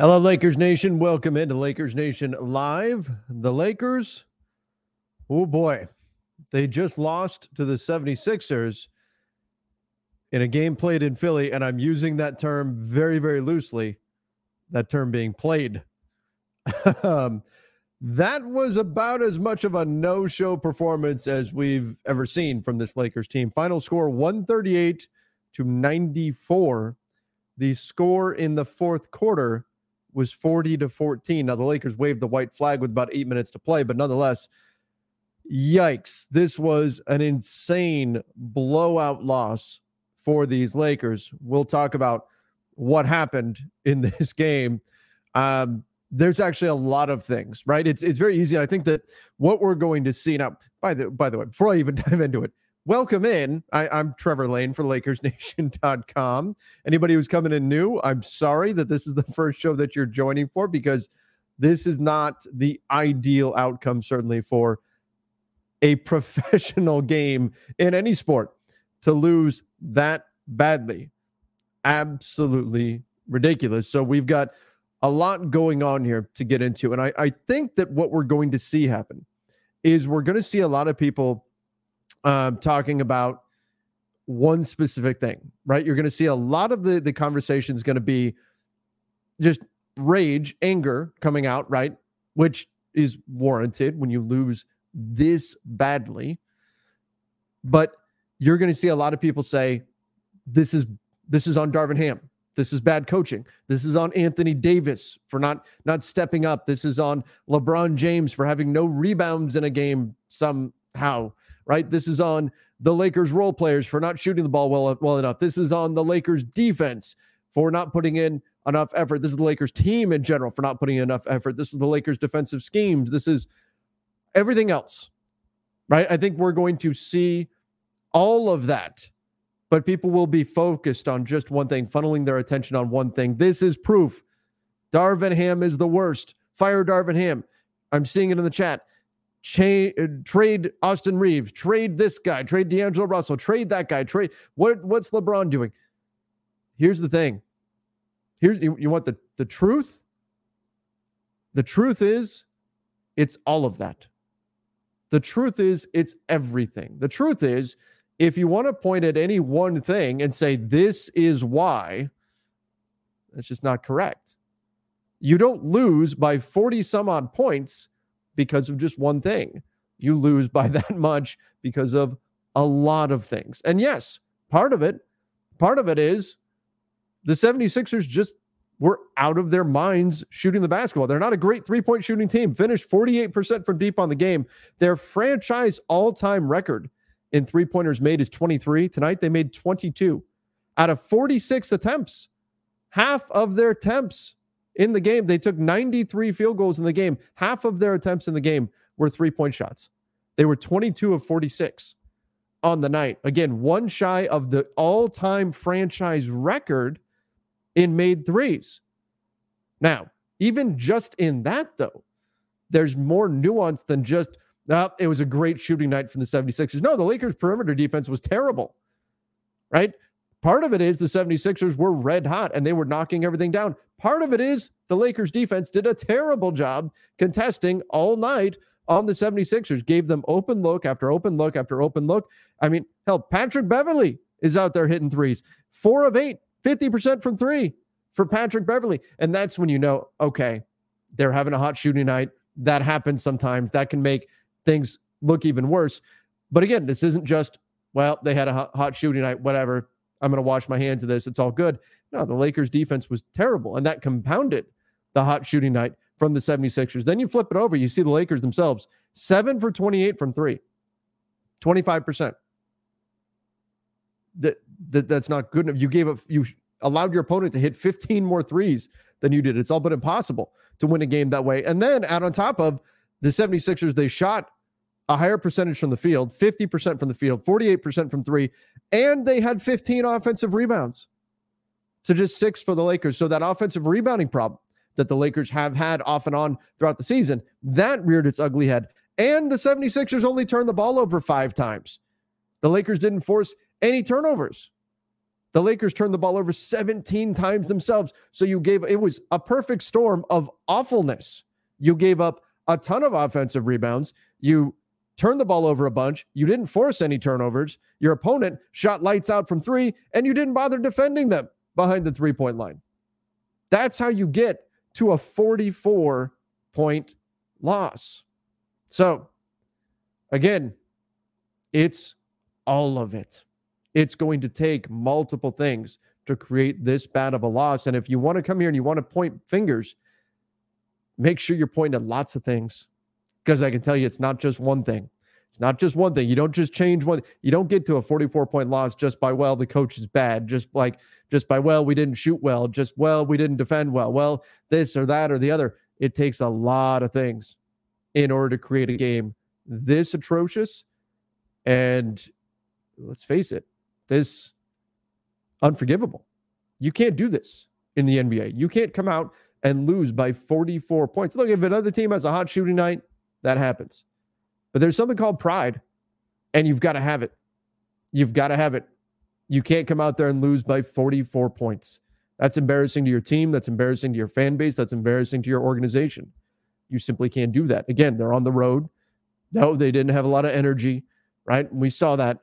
Hello, Lakers Nation. Welcome into Lakers Nation Live. The Lakers, oh boy, they just lost to the 76ers in a game played in Philly. And I'm using that term very, very loosely, that term being played. um, that was about as much of a no show performance as we've ever seen from this Lakers team. Final score 138 to 94. The score in the fourth quarter was 40 to 14. Now the Lakers waved the white flag with about 8 minutes to play, but nonetheless, yikes. This was an insane blowout loss for these Lakers. We'll talk about what happened in this game. Um, there's actually a lot of things, right? It's it's very easy. I think that what we're going to see now, by the by the way, before I even dive into it, welcome in. I, I'm Trevor Lane for LakersNation.com. Anybody who's coming in new, I'm sorry that this is the first show that you're joining for because this is not the ideal outcome, certainly for a professional game in any sport to lose that badly. Absolutely ridiculous. So we've got a lot going on here to get into. And I, I think that what we're going to see happen is we're going to see a lot of people um, talking about one specific thing, right? You're going to see a lot of the, the conversation is going to be just rage, anger coming out, right? Which is warranted when you lose this badly. But you're going to see a lot of people say, this is this is on Darvin Ham. This is bad coaching. This is on Anthony Davis for not not stepping up. This is on LeBron James for having no rebounds in a game somehow, right? This is on the Lakers role players for not shooting the ball well well enough. This is on the Lakers defense for not putting in enough effort. This is the Lakers team in general for not putting in enough effort. This is the Lakers defensive schemes. This is everything else. Right? I think we're going to see all of that but people will be focused on just one thing, funneling their attention on one thing. This is proof. Darvin Ham is the worst. Fire Darvin Ham. I'm seeing it in the chat. Cha- uh, trade Austin Reaves, Trade this guy. Trade D'Angelo Russell. Trade that guy. Trade what? What's LeBron doing? Here's the thing. Here's you, you want the the truth. The truth is, it's all of that. The truth is, it's everything. The truth is, if you want to point at any one thing and say, this is why, that's just not correct. You don't lose by 40 some odd points because of just one thing. You lose by that much because of a lot of things. And yes, part of it, part of it is the 76ers just were out of their minds shooting the basketball. They're not a great three point shooting team, finished 48% from deep on the game. Their franchise all time record in three pointers made is 23. Tonight, they made 22 out of 46 attempts. Half of their attempts in the game, they took 93 field goals in the game. Half of their attempts in the game were three point shots. They were 22 of 46 on the night. Again, one shy of the all time franchise record in made threes. Now, even just in that, though, there's more nuance than just No, it was a great shooting night from the 76ers. No, the Lakers' perimeter defense was terrible, right? Part of it is the 76ers were red hot and they were knocking everything down. Part of it is the Lakers' defense did a terrible job contesting all night on the 76ers, gave them open look after open look after open look. I mean, hell, Patrick Beverley is out there hitting threes, four of eight, 50% from three for Patrick Beverley. And that's when you know, okay, they're having a hot shooting night. That happens sometimes. That can make things look even worse. But again, this isn't just, well, they had a hot shooting night, whatever. I'm going to wash my hands of this. It's all good. No, the Lakers defense was terrible, and that compounded the hot shooting night from the 76ers. Then you flip it over, you see the Lakers themselves, 7 for 28 from 3. 25%. That, that that's not good enough. You gave up you allowed your opponent to hit 15 more threes than you did. It's all but impossible to win a game that way. And then add on top of the 76ers, they shot a higher percentage from the field, 50% from the field, 48% from three, and they had 15 offensive rebounds to just six for the Lakers. So that offensive rebounding problem that the Lakers have had off and on throughout the season, that reared its ugly head. And the 76ers only turned the ball over five times. The Lakers didn't force any turnovers. The Lakers turned the ball over 17 times themselves. So you gave it was a perfect storm of awfulness. You gave up a ton of offensive rebounds. You turned the ball over a bunch. You didn't force any turnovers. Your opponent shot lights out from three, and you didn't bother defending them behind the three point line. That's how you get to a 44 point loss. So, again, it's all of it. It's going to take multiple things to create this bad of a loss. And if you want to come here and you want to point fingers, make sure you're pointing at lots of things because I can tell you it's not just one thing. It's not just one thing. You don't just change one. You don't get to a 44 point loss just by, well, the coach is bad, just like, just by, well, we didn't shoot well, just, well, we didn't defend well, well, this or that or the other. It takes a lot of things in order to create a game this atrocious. And let's face it, this unforgivable. You can't do this in the NBA. You can't come out and lose by 44 points. Look, if another team has a hot shooting night, that happens. But there's something called pride, and you've got to have it. You've got to have it. You can't come out there and lose by 44 points. That's embarrassing to your team. That's embarrassing to your fan base. That's embarrassing to your organization. You simply can't do that. Again, they're on the road. No, they didn't have a lot of energy, right? We saw that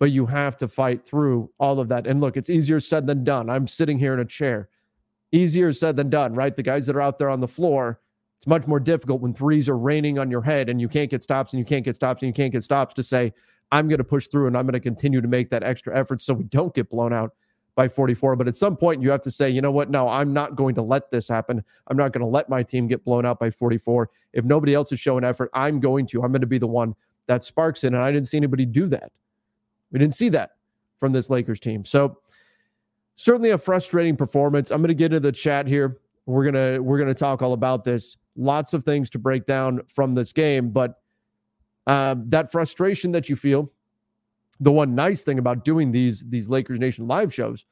but you have to fight through all of that. And look, it's easier said than done. I'm sitting here in a chair. Easier said than done, right? The guys that are out there on the floor, it's much more difficult when threes are raining on your head and you can't get stops and you can't get stops and you can't get stops to say, I'm going to push through and I'm going to continue to make that extra effort so we don't get blown out by 44. But at some point, you have to say, you know what? No, I'm not going to let this happen. I'm not going to let my team get blown out by 44. If nobody else is showing effort, I'm going to. I'm going to be the one that sparks it. And I didn't see anybody do that. We didn't see that from this Lakers team. So certainly a frustrating performance. I'm going to get into the chat here. We're gonna we're gonna talk all about this. Lots of things to break down from this game, but uh, that frustration that you feel. The one nice thing about doing these these Lakers Nation live shows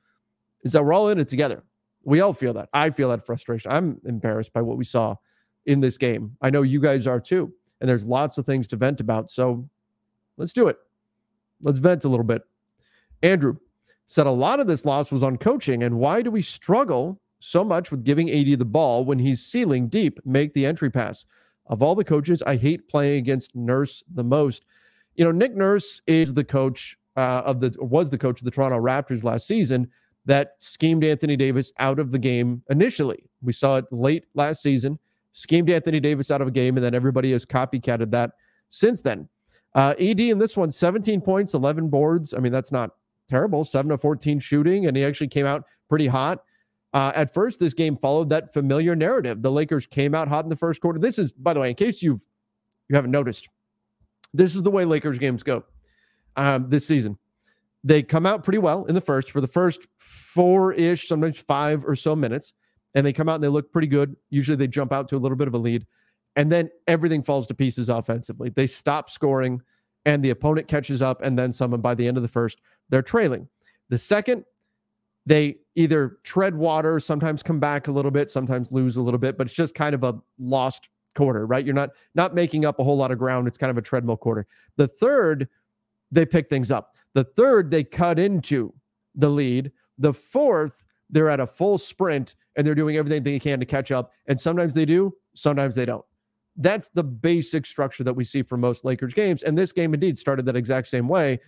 is that we're all in it together. We all feel that. I feel that frustration. I'm embarrassed by what we saw in this game. I know you guys are too. And there's lots of things to vent about. So let's do it. Let's vent a little bit. Andrew said a lot of this loss was on coaching. And why do we struggle so much with giving AD the ball when he's sealing deep, make the entry pass? Of all the coaches, I hate playing against Nurse the most. You know, Nick Nurse is the coach uh, of the was the coach of the Toronto Raptors last season that schemed Anthony Davis out of the game initially. We saw it late last season, schemed Anthony Davis out of a game, and then everybody has copycatted that since then. Uh, in this one, 17 points, 11 boards. I mean, that's not terrible. 7 to 14 shooting, and he actually came out pretty hot. Uh, at first, this game followed that familiar narrative. The Lakers came out hot in the first quarter. This is, by the way, in case you've you haven't noticed, this is the way Lakers games go um, this season. They come out pretty well in the first for the first four ish, sometimes five or so minutes, and they come out and they look pretty good. Usually, they jump out to a little bit of a lead. And then everything falls to pieces offensively. They stop scoring and the opponent catches up and then some. And by the end of the first, they're trailing. The second, they either tread water, sometimes come back a little bit, sometimes lose a little bit, but it's just kind of a lost quarter, right? You're not not making up a whole lot of ground. It's kind of a treadmill quarter. The third, they pick things up. The third, they cut into the lead. The fourth, they're at a full sprint and they're doing everything they can to catch up. And sometimes they do, sometimes they don't. That's the basic structure that we see for most Lakers games. And this game indeed started that exact same way.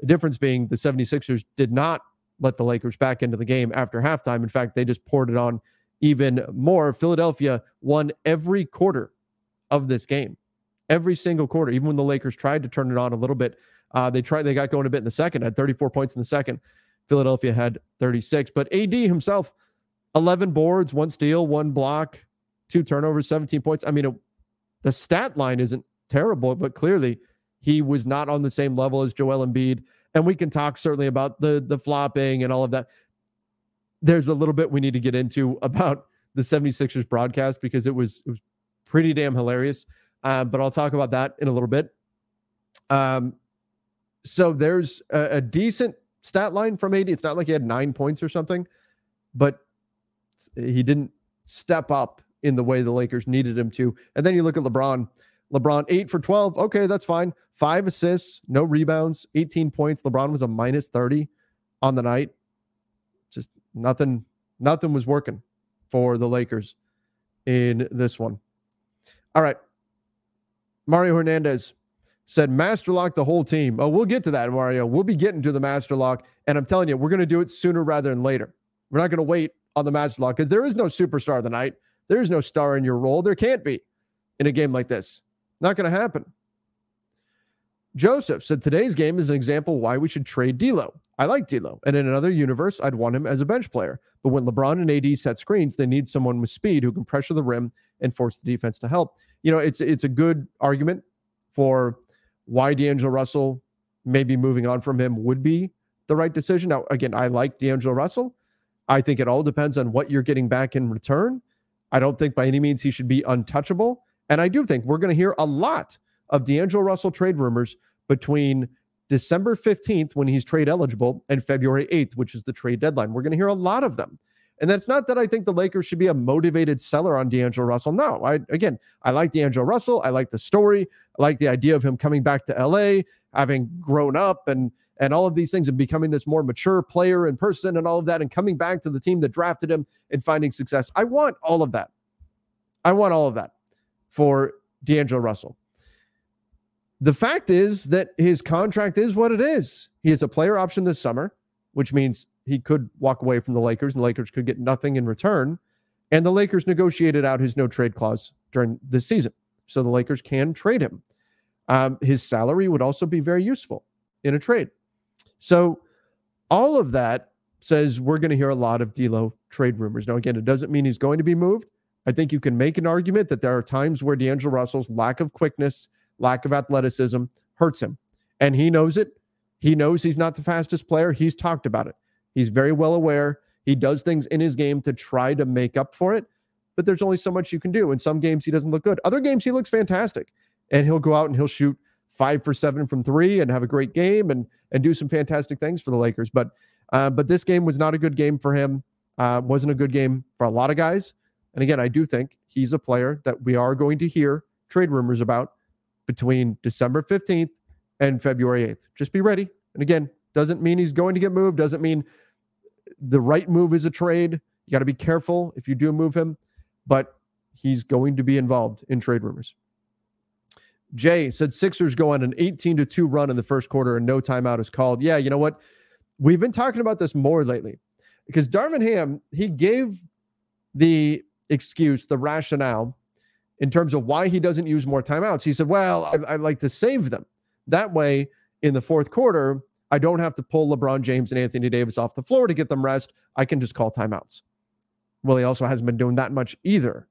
The difference being the 76ers did not let the Lakers back into the game after halftime. In fact, they just poured it on even more. Philadelphia won every quarter of this game, every single quarter. Even when the Lakers tried to turn it on a little bit, uh, they tried. They got going a bit in the second. Had 34 points in the second. Philadelphia had 36. But AD himself, 11 boards, one steal, one block, two turnovers, 17 points. I mean, it, the stat line isn't terrible, but clearly he was not on the same level as Joel Embiid. And we can talk certainly about the the flopping and all of that. There's a little bit we need to get into about the 76ers broadcast because it was it was pretty damn hilarious. Uh, but I'll talk about that in a little bit. Um, so there's a, a decent stat line from AD. It's not like he had nine points or something, but he didn't step up in the way the Lakers needed him to. And then you look at LeBron. LeBron, eight for 12. Okay, that's fine. Five assists, no rebounds, 18 points. LeBron was a minus 30 on the night. Just nothing, nothing was working for the Lakers in this one. All right. Mario Hernandez said master lock the whole team. Oh, we'll get to that, Mario. We'll be getting to the master lock. And I'm telling you, we're going to do it sooner rather than later. We're not going to wait on the master lock because there is no superstar of the night. There is no star in your role. There can't be in a game like this. Not going to happen. Joseph said today's game is an example why we should trade D'Lo. I like D'Lo, and in another universe, I'd want him as a bench player. But when LeBron and AD set screens, they need someone with speed who can pressure the rim and force the defense to help. You know, it's it's a good argument for why D'Angelo Russell maybe moving on from him would be the right decision. Now, again, I like D'Angelo Russell. I think it all depends on what you're getting back in return. I don't think by any means he should be untouchable. And I do think we're going to hear a lot of D'Angelo Russell trade rumors between December 15th, when he's trade eligible, and February 8th, which is the trade deadline. We're going to hear a lot of them. And that's not that I think the Lakers should be a motivated seller on D'Angelo Russell. No, I again, I like D'Angelo Russell. I like the story. I like the idea of him coming back to LA, having grown up and and all of these things and becoming this more mature player in person and all of that and coming back to the team that drafted him and finding success. I want all of that. I want all of that for D'Angelo Russell. The fact is that his contract is what it is. He has a player option this summer, which means he could walk away from the Lakers and the Lakers could get nothing in return. And the Lakers negotiated out his no trade clause during this season. So the Lakers can trade him. Um, his salary would also be very useful in a trade. So all of that says we're going to hear a lot of D'Lo trade rumors. Now, again, it doesn't mean he's going to be moved. I think you can make an argument that there are times where D'Angelo Russell's lack of quickness, lack of athleticism hurts him. And he knows it. He knows he's not the fastest player. He's talked about it. He's very well aware. He does things in his game to try to make up for it, but there's only so much you can do. In some games, he doesn't look good. Other games, he looks fantastic. And he'll go out and he'll shoot five for seven from three and have a great game and and do some fantastic things for the Lakers. But uh, but this game was not a good game for him. Uh, wasn't a good game for a lot of guys. And again, I do think he's a player that we are going to hear trade rumors about between December 15th and February 8th. Just be ready. And again, doesn't mean he's going to get moved, doesn't mean the right move is a trade. You got to be careful if you do move him, but he's going to be involved in trade rumors. Jay said Sixers go on an 18 to 2 run in the first quarter and no timeout is called. Yeah, you know what? We've been talking about this more lately because Darvin Ham, he gave the excuse, the rationale in terms of why he doesn't use more timeouts. He said, Well, I, I like to save them. That way, in the fourth quarter, I don't have to pull LeBron James and Anthony Davis off the floor to get them rest. I can just call timeouts. Well, he also hasn't been doing that much either.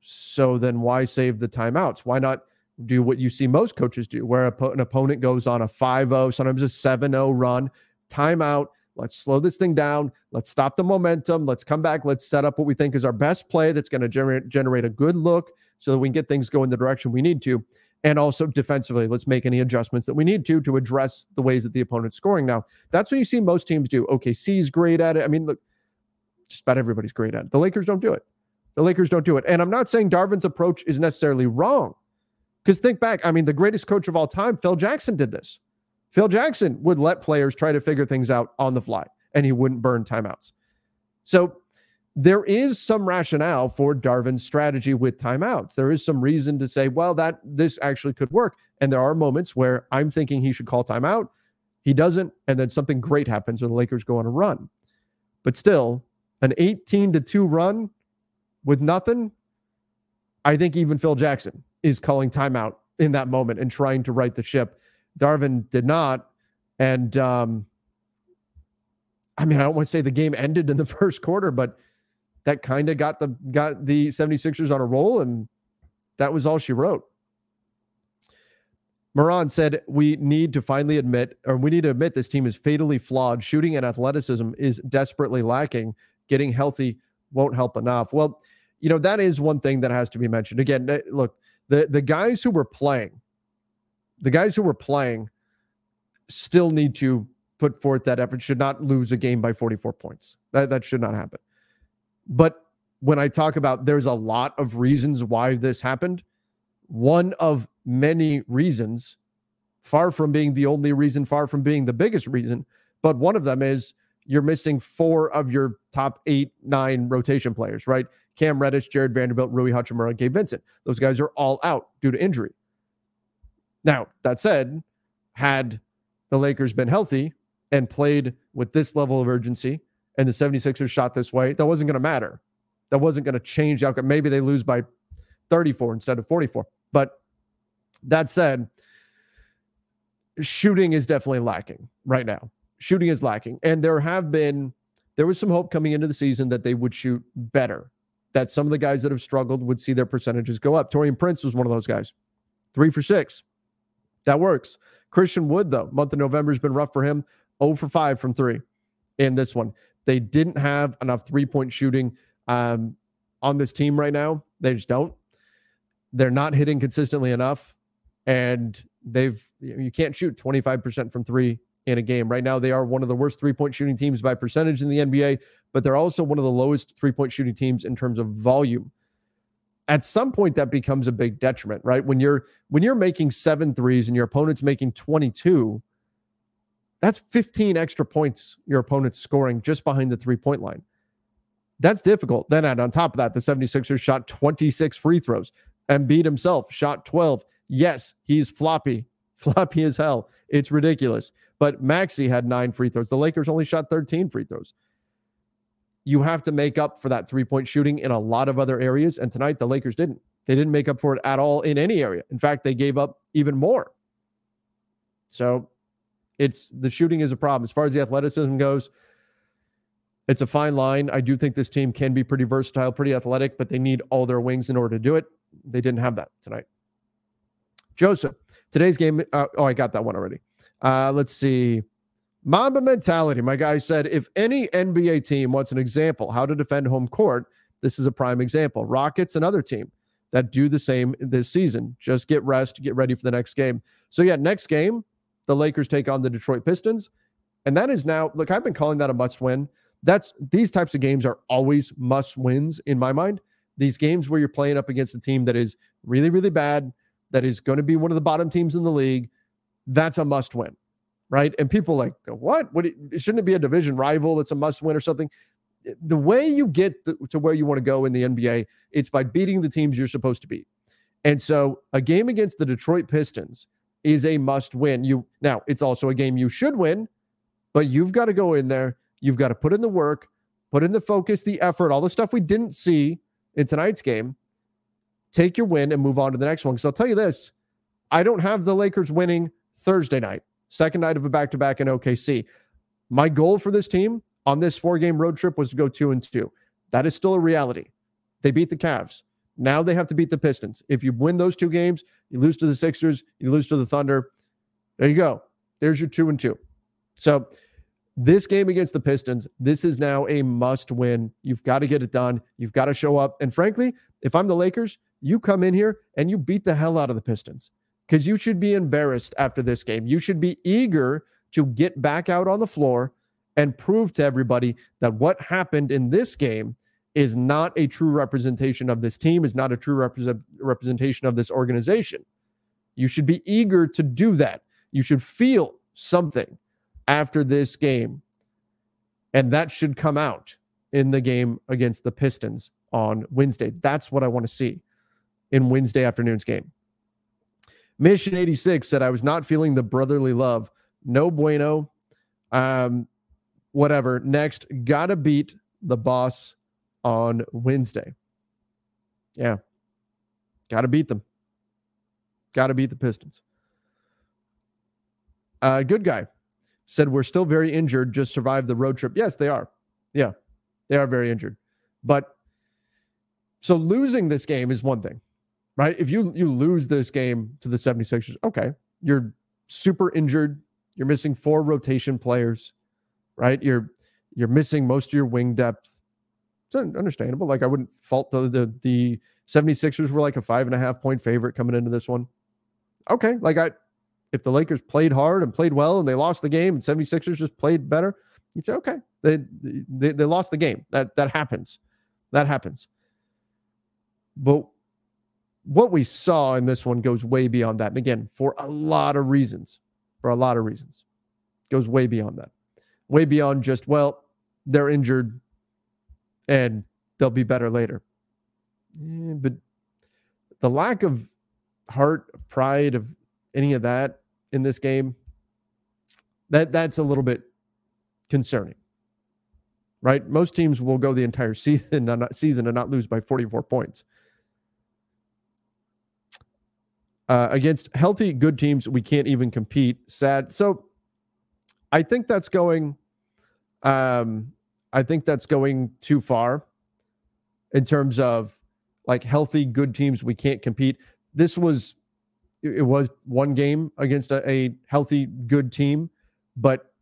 So then why save the timeouts? Why not do what you see most coaches do, where an opponent goes on a 5 0, sometimes a 7 0 run, timeout. Let's slow this thing down. Let's stop the momentum. Let's come back. Let's set up what we think is our best play that's going to generate, generate a good look so that we can get things going the direction we need to. And also defensively, let's make any adjustments that we need to to address the ways that the opponent's scoring. Now, that's what you see most teams do. OKC is great at it. I mean, look, just about everybody's great at it. The Lakers don't do it. The Lakers don't do it. And I'm not saying Darvin's approach is necessarily wrong. Because think back, I mean, the greatest coach of all time, Phil Jackson, did this. Phil Jackson would let players try to figure things out on the fly, and he wouldn't burn timeouts. So there is some rationale for Darvin's strategy with timeouts. There is some reason to say, well, that this actually could work. And there are moments where I'm thinking he should call timeout. He doesn't, and then something great happens when the Lakers go on a run. But still, an 18 to 2 run with nothing, I think even Phil Jackson is calling timeout in that moment and trying to right the ship. Darvin did not. And um, I mean, I don't want to say the game ended in the first quarter, but that kind of got the got the 76ers on a roll, and that was all she wrote. Moran said, We need to finally admit, or we need to admit this team is fatally flawed. Shooting and athleticism is desperately lacking. Getting healthy won't help enough. Well, you know, that is one thing that has to be mentioned. Again, look, the the guys who were playing, the guys who were playing still need to put forth that effort, should not lose a game by 44 points. That that should not happen. But when I talk about there's a lot of reasons why this happened, one of many reasons, far from being the only reason, far from being the biggest reason, but one of them is you're missing four of your top eight, nine rotation players, right? Cam Reddish, Jarred Vanderbilt, Rui Hachimura, Gabe Vincent. Those guys are all out due to injury. Now, that said, had the Lakers been healthy and played with this level of urgency and the 76ers shot this way, that wasn't going to matter. That wasn't going to change the outcome. Maybe they lose by 34 instead of 44. But that said, shooting is definitely lacking right now. Shooting is lacking. And there have been, there was some hope coming into the season that they would shoot better, that some of the guys that have struggled would see their percentages go up. Taurean Prince was one of those guys, three for six. That works. Christian Wood, though, month of November has been rough for him. 0 for 5 from three in this one. They didn't have enough three point shooting um, on this team right now. They just don't. They're not hitting consistently enough. And they've, you can't shoot 25% from three in a game. Right now, they are one of the worst three point shooting teams by percentage in the NBA, but they're also one of the lowest three point shooting teams in terms of volume. At some point, that becomes a big detriment, right? When you're when you're making seven threes and your opponent's making 22, that's 15 extra points your opponent's scoring just behind the three point line. That's difficult. Then, add on top of that, the 76ers shot 26 free throws. Embiid himself shot 12. Yes, he's floppy, floppy as hell. It's ridiculous. But Maxey had nine free throws. The Lakers only shot 13 free throws. You have to make up for that three point shooting in a lot of other areas. And tonight, the Lakers didn't. They didn't make up for it at all in any area. In fact, they gave up even more. So it's the shooting is a problem. As far as the athleticism goes, it's a fine line. I do think this team can be pretty versatile, pretty athletic, but they need all their wings in order to do it. They didn't have that tonight. Joseph, today's game. Uh, oh, I got that one already. Uh, let's see. Mamba mentality. My guy said if any NBA team wants an example how to defend home court, this is a prime example. Rockets, another team that do the same this season. Just get rest, get ready for the next game. So, yeah, next game, the Lakers take on the Detroit Pistons. And that is now, look, I've been calling that a must win. That's these types of games are always must wins in my mind. These games where you're playing up against a team that is really, really bad, that is going to be one of the bottom teams in the league, that's a must win, right? And people like, what? What? Shouldn't it be a division rival that's a must win or something? Eh, the way you get to where you want to go in the NBA, it's by beating the teams you're supposed to beat. And so, a game against the Detroit Pistons is a must win. You now it's also a game you should win, but you've got to go in there. You've got to put in the work, put in the focus, the effort, all the stuff we didn't see in tonight's game. Take your win and move on to the next one. Because I'll tell you this I don't have the Lakers winning Thursday night, second night of a back to back in OKC. My goal for this team on this four game road trip was to go two and two. That is still a reality. They beat the Cavs. Now they have to beat the Pistons. If you win those two games, you lose to the Sixers, you lose to the Thunder. There you go. There's your two and two. So this game against the Pistons, this is now a must win. You've got to get it done. You've got to show up. And frankly, if I'm the Lakers, you come in here and you beat the hell out of the Pistons because you should be embarrassed after this game. You should be eager to get back out on the floor and prove to everybody that what happened in this game is not a true representation of this team, is not a true represent, representation of this organization. You should be eager to do that. You should feel something after this game. And that should come out in the game against the Pistons on Wednesday. That's what I want to see in Wednesday afternoon's game. Mission 86 said, I was not feeling the brotherly love. No bueno. Um, whatever. Next, gotta beat the boss on Wednesday. Yeah. Gotta beat them. Gotta beat the Pistons. Uh, good guy said, We're still very injured, just survived the road trip. Yes, they are. Yeah, they are very injured. But so losing this game is one thing, right? If you you lose this game to the 76ers, okay, you're super injured. You're missing four rotation players, right? You're you're missing most of your wing depth. It's understandable. Like I wouldn't fault the the the 76ers were like a five and a half point favorite coming into this one. Okay. Like I if the Lakers played hard and played well and they lost the game and 76ers just played better, you'd say, okay, they they, they lost the game. That that happens. That happens. But what we saw in this one goes way beyond that. And again, for a lot of reasons. For a lot of reasons. Goes way beyond that. Way beyond just, well, they're injured and they'll be better later. Yeah, but the lack of heart, pride, of any of that in this game, that that's a little bit concerning. Right? Most teams will go the entire season not, season and not lose by 44 points. Uh, against healthy, good teams, we can't even compete. Sad. So I think that's going um, I think that's going too far in terms of like healthy, good teams. We can't compete. This was it was one game against a, a, healthy, good team, but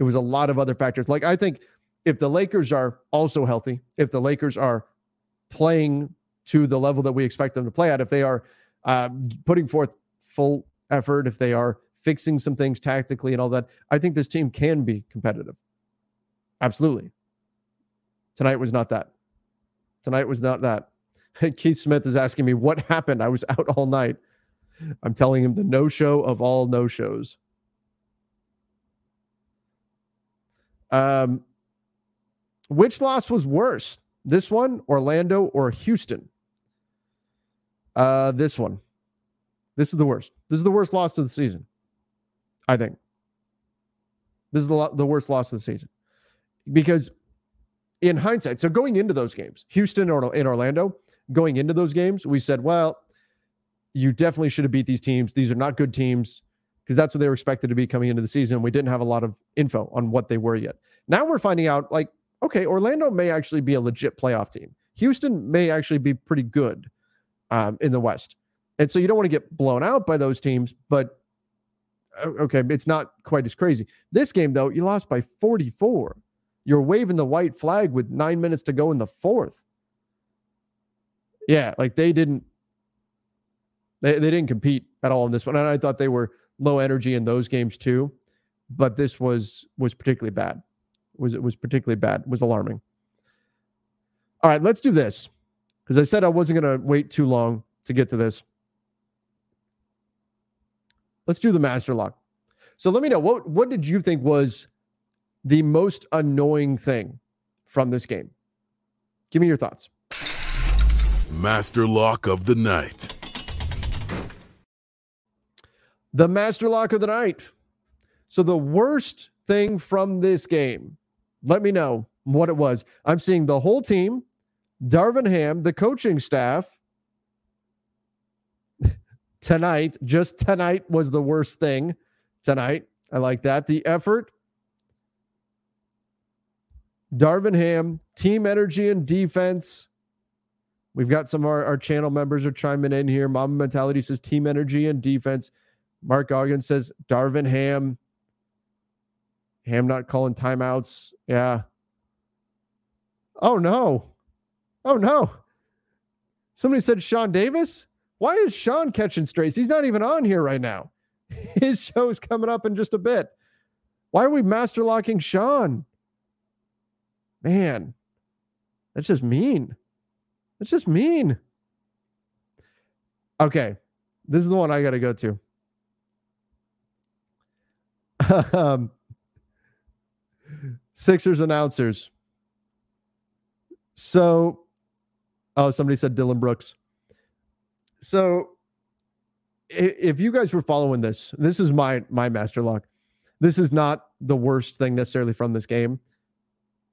it was a lot of other factors. Like I think if the Lakers are also healthy, if the Lakers are playing to the level that we expect them to play at, if they are uh, putting forth full effort, if they are fixing some things tactically and all that, I think this team can be competitive. Absolutely. Tonight was not that. Tonight was not that. Keith Smith is asking me what happened. I was out all night. I'm telling him the no show of all no shows. Um, which loss was worse? This one, Orlando, or Houston? Uh, this one. This is the worst. This is the worst loss of the season. I think. This is the, the worst loss of the season. Because in hindsight, so going into those games, Houston or in Orlando, going into those games, we said, well, you definitely should have beat these teams. These are not good teams because that's what they were expected to be coming into the season. We didn't have a lot of info on what they were yet. Now we're finding out like, okay, Orlando may actually be a legit playoff team. Houston may actually be pretty good um, in the West. And so you don't want to get blown out by those teams, but okay, it's not quite as crazy. This game, though, you lost by 44. You're waving the white flag with nine minutes to go in the fourth. Yeah, like they didn't they, they didn't compete at all in this one. And I thought they were low energy in those games too. But this was was particularly bad. Was it was particularly bad, was alarming. All right, let's do this. Because I said I wasn't gonna wait too long to get to this. Let's do the master lock. So let me know what what did you think was the most annoying thing from this game? Give me your thoughts. Master lock of the night. The master lock of the night. So the worst thing from this game, let me know what it was. I'm seeing the whole team, Darvin Ham, the coaching staff, tonight, just tonight was the worst thing tonight. I like that. The effort. Darvin Ham, team energy and defense. We've got some of our, our channel members are chiming in here. Mama Mentality says team energy and defense. Mark Goggins says Darvin Ham. Ham not calling timeouts. Yeah. Oh no. Oh no. Somebody said Sean Davis. Why is Sean catching strays? He's not even on here right now. His show is coming up in just a bit. Why are we master locking Sean? Man, That's just mean. That's just mean. Okay. This is the one I got to go to. um, Sixers announcers. So, oh, somebody said Dillon Brooks. So, if you guys were following this, this is my my master lock. This is not the worst thing necessarily from this game,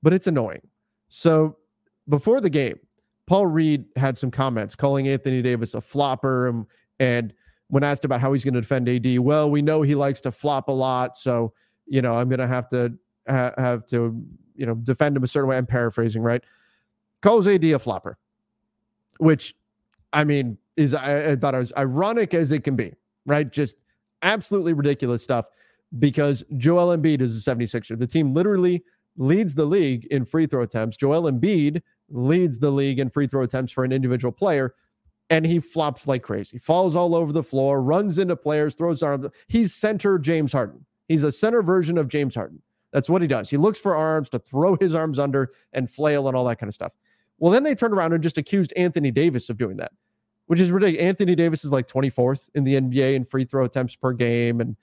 but it's annoying. So, before the game, Paul Reed had some comments calling Anthony Davis a flopper and, and when asked about how he's going to defend AD, well, we know he likes to flop a lot, so you know I'm going to have to ha- have to you know defend him a certain way. I'm paraphrasing, right? Calls AD a flopper, which I mean is uh, about as ironic as it can be, right? Just absolutely ridiculous stuff because Joel Embiid is a 76er. The team literally leads the league in free throw attempts. Joel Embiid leads the league in free throw attempts for an individual player and he flops like crazy. Falls all over the floor, runs into players, throws arms. He's center James Harden. He's a center version of James Harden. That's what he does. He looks for arms to throw his arms under and flail and all that kind of stuff. Well, then they turned around and just accused Anthony Davis of doing that, which is ridiculous. Anthony Davis is like 24th in the NBA in free throw attempts per game and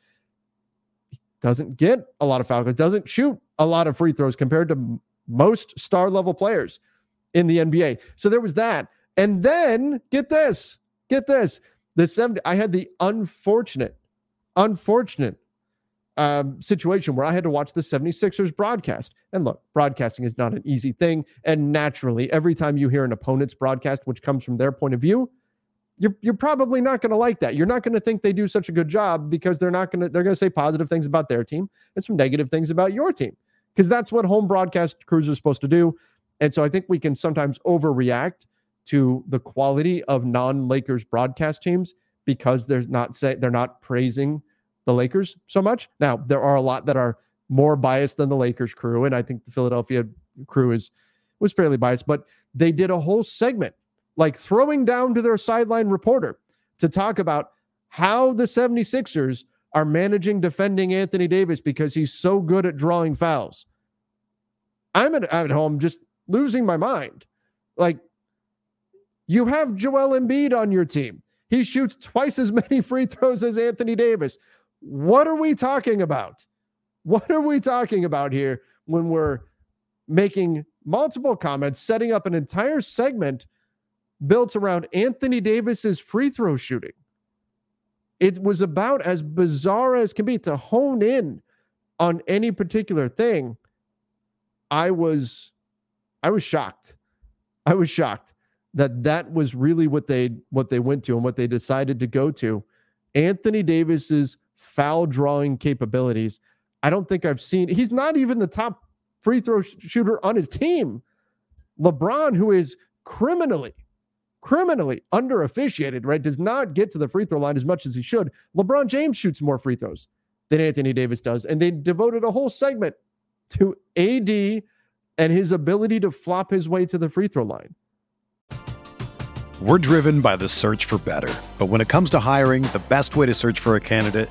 doesn't get a lot of foul doesn't shoot a lot of free throws compared to most star level players in the NBA. So there was that. And then get this, get this. The 70, I had the unfortunate, unfortunate um, situation where I had to watch the 76ers broadcast. And look, broadcasting is not an easy thing. And naturally, every time you hear an opponent's broadcast, which comes from their point of view, you're, you're probably not going to like that. You're not going to think they do such a good job because they're not going to, they're going to say positive things about their team and some negative things about your team because that's what home broadcast crews are supposed to do. And so I think we can sometimes overreact to the quality of non-Lakers broadcast teams because they're not say they're not praising the Lakers so much. Now, there are a lot that are more biased than the Lakers crew and I think the Philadelphia crew is was fairly biased, but they did a whole segment like throwing down to their sideline reporter to talk about how the 76ers are managing defending Anthony Davis because he's so good at drawing fouls. I'm at, I'm at home just losing my mind. Like, you have Joel Embiid on your team. He shoots twice as many free throws as Anthony Davis. What are we talking about? What are we talking about here when we're making multiple comments, setting up an entire segment built around Anthony Davis's free throw shooting? It was about as bizarre as can be to hone in on any particular thing. I was I was shocked. I was shocked that that was really what they what they went to and what they decided to go to. Anthony Davis's foul drawing capabilities. I don't think I've seen. He's not even the top free throw sh- shooter on his team. LeBron, who is criminally, criminally under officiated, right, does not get to the free throw line as much as he should. LeBron James shoots more free throws than Anthony Davis does, and they devoted a whole segment to AD and his ability to flop his way to the free throw line. We're driven by the search for better. But when it comes to hiring, the best way to search for a candidate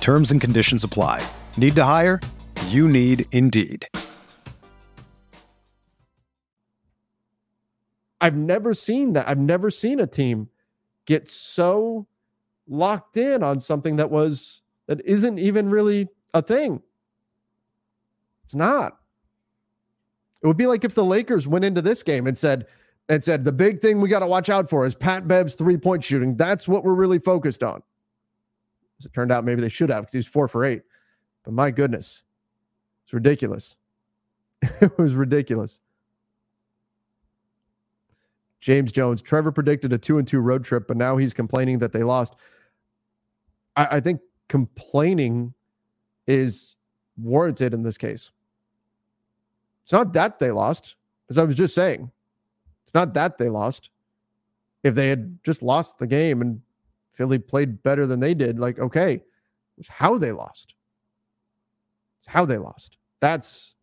Terms and conditions apply. Need to hire? You need Indeed. I've never seen that. I've never seen a team get so locked in on something that was that isn't even really a thing. It's not. It would be like if the Lakers went into this game and said, and said the big thing we got to watch out for is Pat Bev's three point shooting. That's what we're really focused on. As it turned out, maybe they should have because he was four for eight. But my goodness, it's ridiculous. it was ridiculous. James Jones, Trevor predicted a two and two road trip, but now he's complaining that they lost. I, I think complaining is warranted in this case. It's not that they lost, as I was just saying. It's not that they lost. If they had just lost the game and Philly played better than they did, like, okay, how they lost. It's how they lost. That's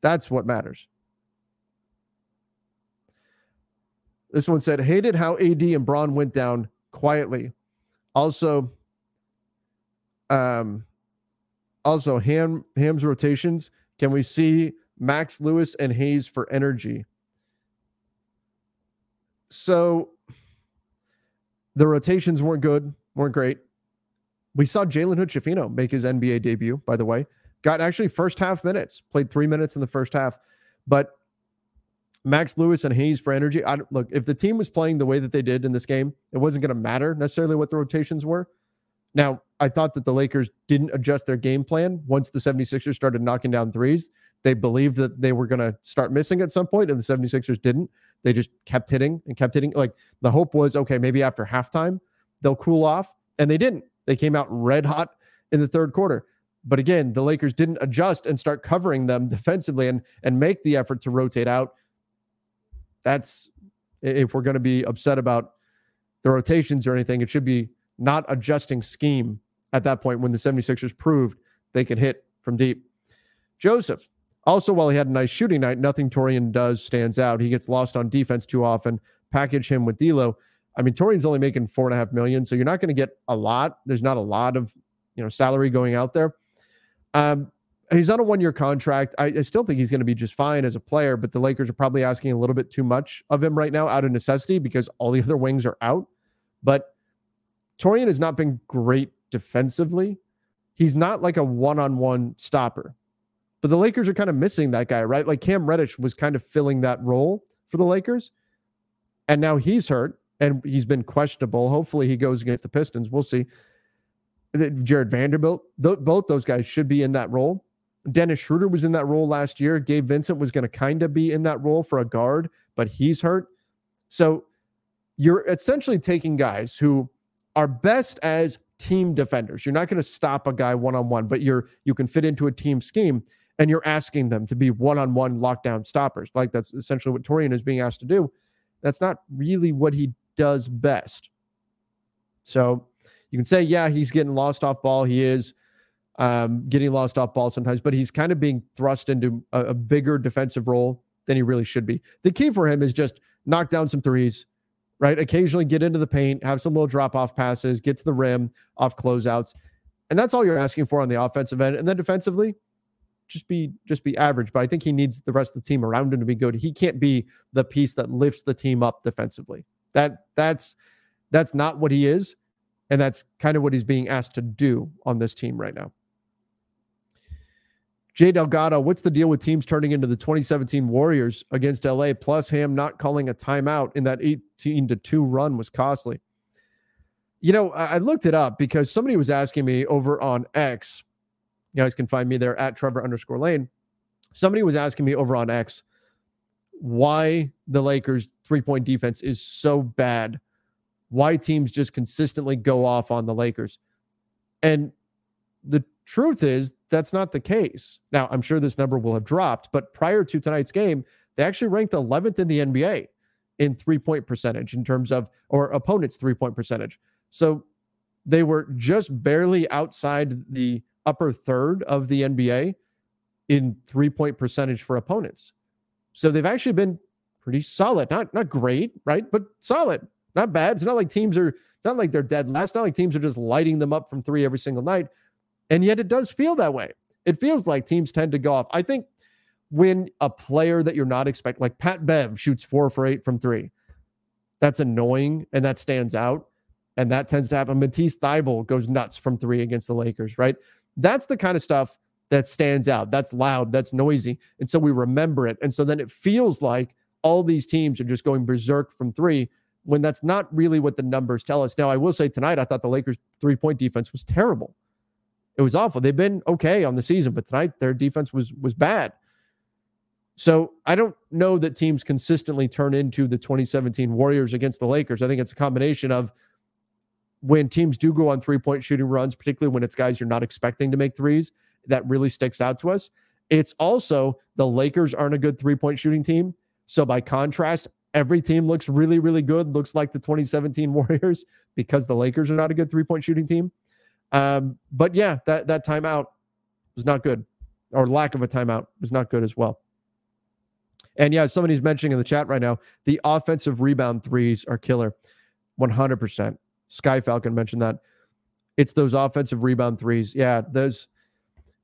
that's what matters. This one said, hated how AD and Bron went down quietly. Also, um, also Ham Ham's rotations. Can we see Max Lewis and Hayes for energy? So the rotations weren't good, weren't great. We saw Jalen Hood Schifino make his NBA debut, by the way. Got actually first half minutes, played three minutes in the first half. But Max Lewis and Hayes for energy. I look, if the team was playing the way that they did in this game, it wasn't going to matter necessarily what the rotations were. Now, I thought that the Lakers didn't adjust their game plan once the 76ers started knocking down threes. They believed that they were going to start missing at some point, and the 76ers didn't. They just kept hitting and kept hitting. Like the hope was, okay, maybe after halftime, they'll cool off. And they didn't. They came out red hot in the third quarter. But again, the Lakers didn't adjust and start covering them defensively and, and make the effort to rotate out. That's if we're going to be upset about the rotations or anything, it should be not adjusting scheme at that point when the 76ers proved they could hit from deep. Joseph, also, while he had a nice shooting night, nothing Taurean does stands out. He gets lost on defense too often. Package him with D'Lo. I mean, Taurean's only making four and a half million, so you're not going to get a lot. There's not a lot of you know salary going out there. Um, he's on a one-year contract. I, I still think he's going to be just fine as a player, but the Lakers are probably asking a little bit too much of him right now out of necessity because all the other wings are out. But Taurean has not been great defensively. He's not like a one-on-one stopper. But the Lakers are kind of missing that guy, right? Like Cam Reddish was kind of filling that role for the Lakers. And now he's hurt and he's been questionable. Hopefully he goes against the Pistons. We'll see. Jarred Vanderbilt, th- both those guys should be in that role. Dennis Schroeder was in that role last year. Gabe Vincent was going to kind of be in that role for a guard, but he's hurt. So you're essentially taking guys who are best as team defenders. You're not going to stop a guy one on one, but you're you can fit into a team scheme and you're asking them to be one-on-one lockdown stoppers. Like that's essentially what Taurean is being asked to do. That's not really what he does best. So you can say, yeah, he's getting lost off ball. He is um, getting lost off ball sometimes, but he's kind of being thrust into a, a bigger defensive role than he really should be. The key for him is just knock down some threes, right? Occasionally get into the paint, have some little drop off passes, get to the rim off closeouts. And that's all you're asking for on the offensive end. And then defensively, just be just be average. But I think he needs the rest of the team around him to be good. He can't be the piece that lifts the team up defensively. That that's that's not what he is, and that's kind of what he's being asked to do on this team right now. Jay Delgado, what's the deal with teams turning into the 2017 Warriors against LA? Plus, Ham not calling a timeout in that 18 to 2 run was costly. You know, I looked it up because somebody was asking me over on X you guys can find me there at Trevor underscore Lane. Somebody was asking me over on X why the Lakers three point defense is so bad, why teams just consistently go off on the Lakers. And the truth is, that's not the case. Now, I'm sure this number will have dropped, but prior to tonight's game, they actually ranked 11th in the NBA in three point percentage in terms of, or opponents' three point percentage. So they were just barely outside the upper third of the NBA in three point percentage for opponents. So they've actually been pretty solid. Not not great, right? But solid. Not bad. It's not like teams are it's not like they're dead last. Not like teams are just lighting them up from three every single night. And yet it does feel that way. It feels like teams tend to go off. I think when a player that you're not expecting, like Pat Bev shoots four for eight from three, that's annoying and that stands out. And that tends to happen. Matisse Thybulle goes nuts from three against the Lakers, right? That's the kind of stuff that stands out. That's loud, that's noisy. And so we remember it. And so then it feels like all these teams are just going berserk from three when that's not really what the numbers tell us. Now, I will say tonight, I thought the Lakers' three point defense was terrible. It was awful. They've been okay on the season, but tonight their defense was was bad. So I don't know that teams consistently turn into the 2017 Warriors against the Lakers. I think it's a combination of when teams do go on three point shooting runs, particularly when it's guys you're not expecting to make threes, that really sticks out to us. It's also the Lakers aren't a good three point shooting team. So by contrast, every team looks really, really good, looks like the 2017 Warriors because the Lakers are not a good three point shooting team. Um, but yeah, that that timeout was not good, or lack of a timeout was not good as well. And yeah, somebody's mentioning in the chat right now, the offensive rebound threes are killer, 100%. Sky Falcon mentioned that. It's those offensive rebound threes. Yeah, those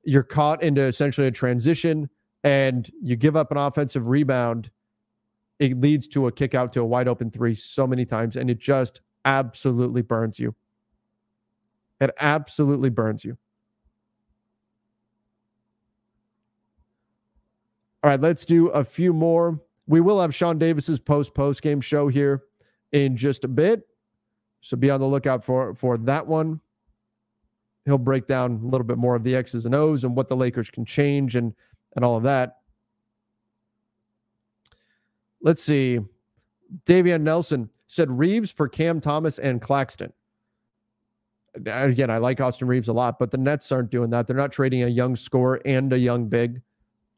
you're caught into essentially a transition and you give up an offensive rebound. It leads to a kick out to a wide open three so many times, and it just absolutely burns you. It absolutely burns you. All right, let's do a few more. We will have Sean Davis's post post game show here in just a bit. So be on the lookout for for that one. He'll break down a little bit more of the X's and O's and what the Lakers can change and and all of that. Let's see. Davian Nelson said Reaves for Cam Thomas and Claxton. Again, I like Austin Reaves a lot, but the Nets aren't doing that. They're not trading a young scorer and a young big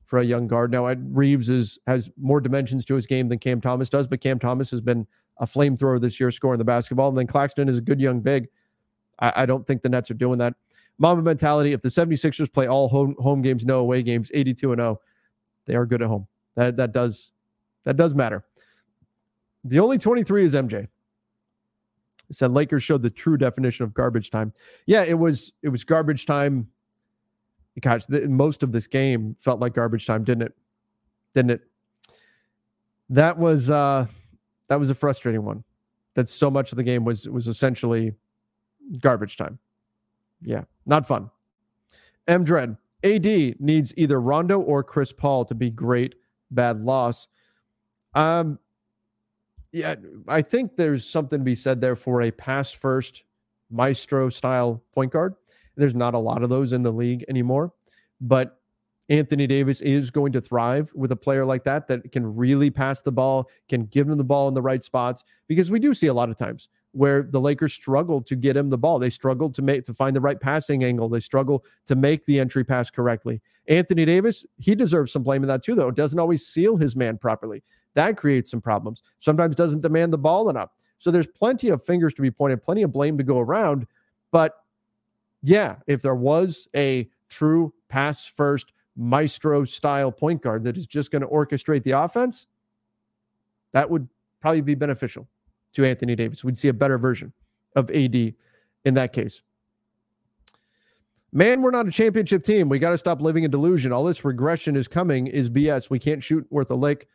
for a young guard. Now, Reaves is has more dimensions to his game than Cam Thomas does, but Cam Thomas has been a flamethrower this year scoring the basketball. And then Claxton is a good young big. I, I, don't think the Nets are doing that. Mamba mentality. If the 76ers play all home, home games, no away games, 82 and 0, they are good at home. That that does that does matter. The only 23 is MJ. Said Lakers showed the true definition of garbage time. Yeah, it was it was garbage time. Gosh, the, most of this game felt like garbage time, didn't it? Didn't it? That was uh that was a frustrating one. That so much of the game was was essentially garbage time. Yeah, not fun. M Dread AD needs either Rondo or Chris Paul to be great. Bad loss. Um, yeah, I think there's something to be said there for a pass first maestro style point guard. There's not a lot of those in the league anymore, but Anthony Davis is going to thrive with a player like that that can really pass the ball, can give him the ball in the right spots. Because we do see a lot of times where the Lakers struggle to get him the ball. They struggle to make to find the right passing angle. They struggle to make the entry pass correctly. Anthony Davis, he deserves some blame in that too, though. Doesn't always seal his man properly. That creates some problems. Sometimes doesn't demand the ball enough. So there's plenty of fingers to be pointed, plenty of blame to go around. But yeah, if there was a true pass first maestro style point guard that is just going to orchestrate the offense, that would probably be beneficial to Anthony Davis. We'd see a better version of AD in that case. Man, we're not a championship team. We got to stop living in delusion. All this regression is coming is BS. We can't shoot worth a lick.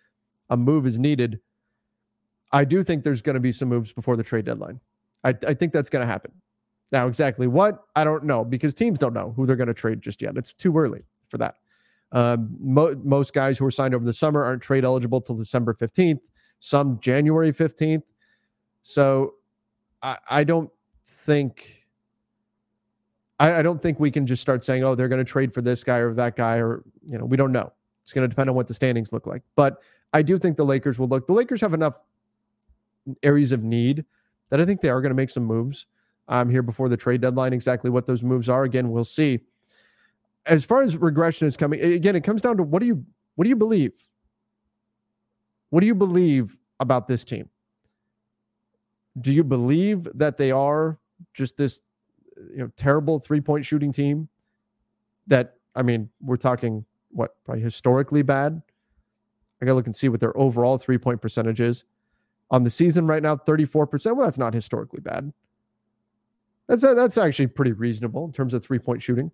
A move is needed. I do think there's going to be some moves before the trade deadline. I, I think that's going to happen. Now, exactly what? I don't know because teams don't know who they're going to trade just yet. It's too early for that. Um, mo- most guys who are signed over the summer aren't trade eligible till December 15th, some January 15th. So I, I don't think I, I don't think we can just start saying, oh, they're going to trade for this guy or that guy, or you know, we don't know. It's going to depend on what the standings look like. But I do think the Lakers will look. The Lakers have enough areas of need that I think they are going to make some moves um, here before the trade deadline. Exactly what those moves are, again, we'll see as far as regression is coming, again, it comes down to what do you what do you believe? What do you believe about this team? Do you believe that they are just this you know terrible three-point shooting team that I mean, we're talking what probably historically bad. I gotta look and see what their overall three-point percentage is. On the season right now, 34%. Well, that's not historically bad. That's that's actually pretty reasonable in terms of three-point shooting.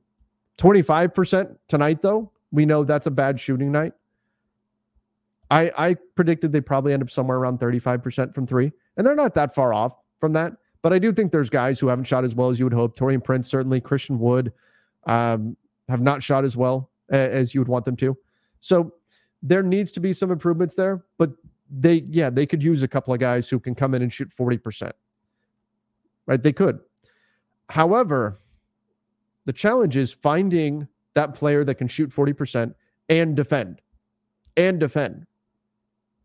25% tonight, though. We know that's a bad shooting night. I, I predicted they probably end up somewhere around 35% from three, and they're not that far off from that. But I do think there's guys who haven't shot as well as you would hope. Taurean Prince, certainly. Christian Wood um, have not shot as well as you would want them to. So there needs to be some improvements there. But they yeah, they could use a couple of guys who can come in and shoot 40%. Right? They could. However, the challenge is finding that player that can shoot 40% and defend. And defend.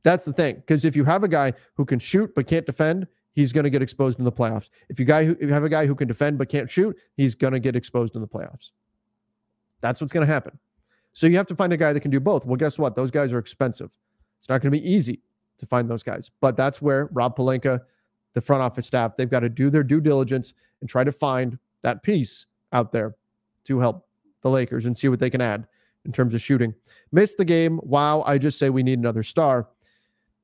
That's the thing. Because if you have a guy who can shoot but can't defend, he's going to get exposed in the playoffs. If you guy who, you have a guy who can defend but can't shoot, he's going to get exposed in the playoffs. That's what's going to happen. So you have to find a guy that can do both. Well, guess what? Those guys are expensive. It's not going to be easy to find those guys. But that's where Rob Pelinka, the front office staff, they've got to do their due diligence and try to find that piece out there to help the Lakers and see what they can add in terms of shooting. Missed the game. Wow. I just say we need another star.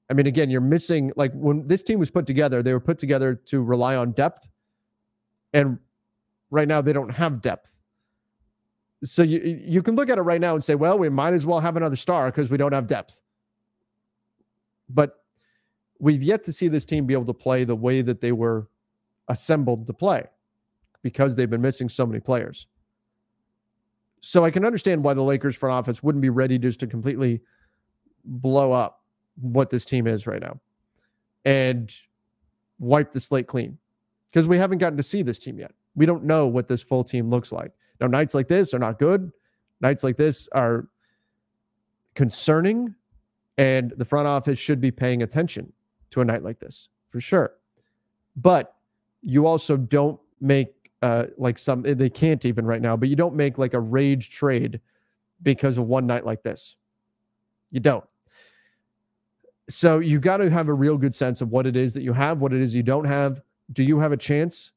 I mean, again, you're missing like when this team was put together, they were put together to rely on depth. And right now they don't have depth. So you you can look at it right now and say, well, we might as well have another star because we don't have depth. But we've yet to see this team be able to play the way that they were assembled to play because they've been missing so many players. So I can understand why the Lakers front office wouldn't be ready just to completely blow up what this team is right now and wipe the slate clean because we haven't gotten to see this team yet. We don't know what this full team looks like. Now, nights like this are not good. Nights like this are concerning, and the front office should be paying attention to a night like this for sure. But you also don't make uh, like some they can't even right now, but you don't make like a rage trade because of one night like this. You don't. So you got to have a real good sense of what it is that you have, what it is you don't have. Do you have a chance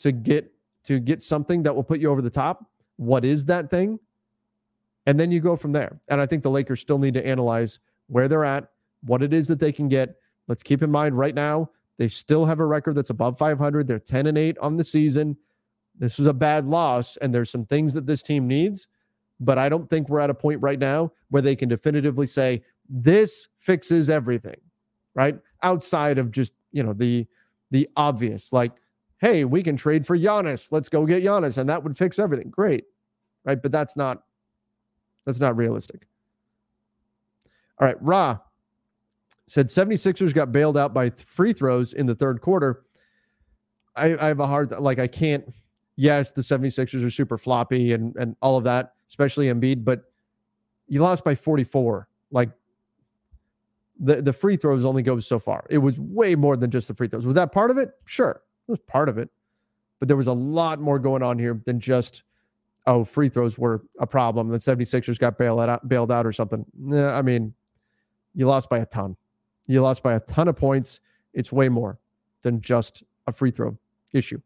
to get to get something that will put you over the top? What is that thing? And then you go from there. And I think the Lakers still need to analyze where they're at, what it is that they can get. Let's keep in mind right now, they still have a record that's above 500. They're 10 and 8 on the season. This is a bad loss, and there's some things that this team needs. But I don't think we're at a point right now where they can definitively say, this fixes everything, right? Outside of just, you know, the the obvious, like, hey, we can trade for Giannis. Let's go get Giannis, and that would fix everything. Great. Right. But that's not that's not realistic. All right, Ra said 76ers got bailed out by free throws in the third quarter. I, I have a hard like I can't yes, the 76ers are super floppy and and all of that, especially Embiid, but you lost by 44. Like the, the free throws only goes so far. It was way more than just the free throws. Was that part of it? Sure. It was part of it. But there was a lot more going on here than just, oh, free throws were a problem. The 76ers got bailed out, bailed out or something. Nah, I mean, you lost by a ton. You lost by a ton of points. It's way more than just a free throw issue.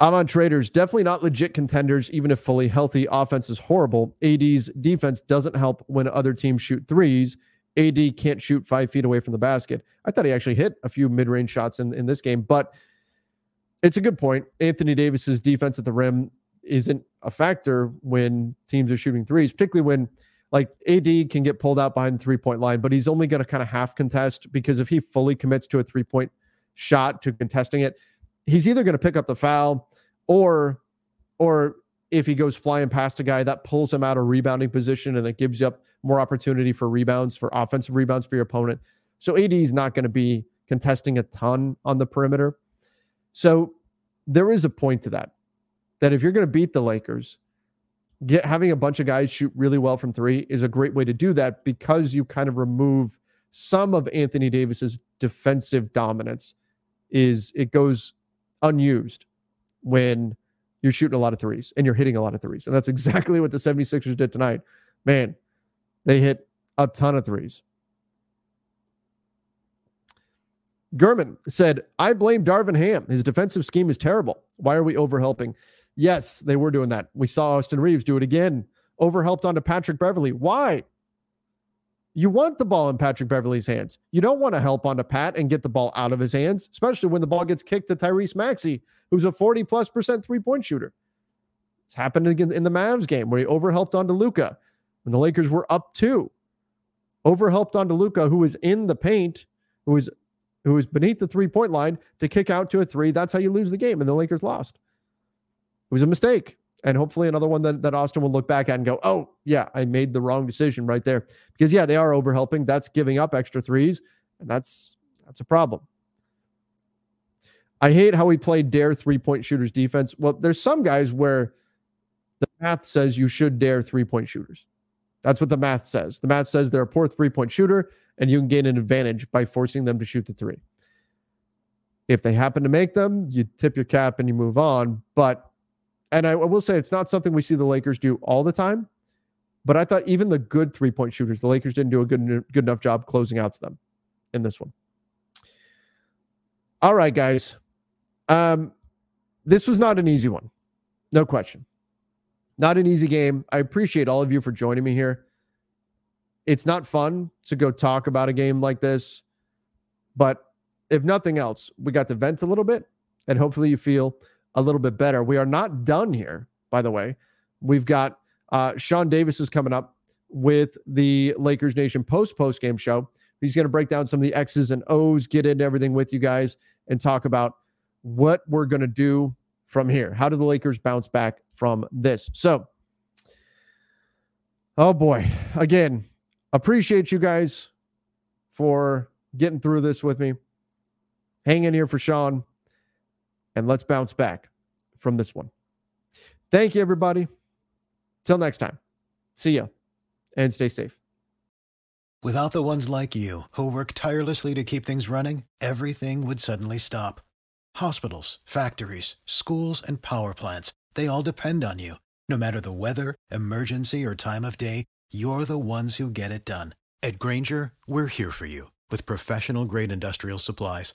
I'm on traders. Definitely not legit contenders, even if fully healthy. Offense is horrible. AD's defense doesn't help when other teams shoot threes. AD can't shoot five feet away from the basket. I thought he actually hit a few mid range shots in, in this game, but it's a good point. Anthony Davis's defense at the rim isn't a factor when teams are shooting threes, particularly when like AD can get pulled out behind the three point line, but he's only going to kind of half contest because if he fully commits to a three point shot to contesting it, he's either going to pick up the foul or or if he goes flying past a guy that pulls him out of rebounding position and it gives you up more opportunity for rebounds for offensive rebounds for your opponent. So AD is not going to be contesting a ton on the perimeter. So there is a point to that. That if you're going to beat the Lakers, get having a bunch of guys shoot really well from 3 is a great way to do that because you kind of remove some of Anthony Davis's defensive dominance is it goes unused when you're shooting a lot of threes and you're hitting a lot of threes. And that's exactly what the 76ers did tonight. Man, they hit a ton of threes. Gurman said, I blame Darvin Ham. His defensive scheme is terrible. Why are we overhelping? Yes, they were doing that. We saw Austin Reaves do it again. Overhelped onto Patrick Beverley. Why? You want the ball in Patrick Beverley's hands. You don't want to help onto Pat and get the ball out of his hands, especially when the ball gets kicked to Tyrese Maxey, who's a 40 plus percent three point shooter. It's happened again in the Mavs game where he overhelped onto Luka when the Lakers were up two. Overhelped onto Luka, who was in the paint, who was who was beneath the three point line to kick out to a three. That's how you lose the game, and the Lakers lost. It was a mistake. And hopefully another one that, that Austin will look back at and go, oh, yeah, I made the wrong decision right there. Because yeah, they are overhelping. That's giving up extra threes. And that's that's a problem. I hate how we play dare three point shooters defense. Well, there's some guys where the math says you should dare three point shooters. That's what the math says. The math says they're a poor three point shooter and you can gain an advantage by forcing them to shoot the three. If they happen to make them, you tip your cap and you move on. But, and I will say it's not something we see the Lakers do all the time. But I thought even the good three point shooters, the Lakers didn't do a good, good enough job closing out to them in this one. All right, guys. Um, this was not an easy one. No question. Not an easy game. I appreciate all of you for joining me here. It's not fun to go talk about a game like this, but if nothing else, we got to vent a little bit and hopefully you feel a little bit better. We are not done here, by the way. We've got uh, Sean Davis is coming up with the Lakers Nation post post game show. He's going to break down some of the X's and O's, get into everything with you guys, and talk about what we're going to do from here. How do the Lakers bounce back from this? So, oh boy, again, appreciate you guys for getting through this with me. Hang in here for Sean, and let's bounce back from this one. Thank you, everybody. Till next time, see ya and stay safe. Without the ones like you who work tirelessly to keep things running, everything would suddenly stop. Hospitals, factories, schools, and power plants, they all depend on you. No matter the weather, emergency, or time of day, you're the ones who get it done. At Grainger, we're here for you with professional grade industrial supplies.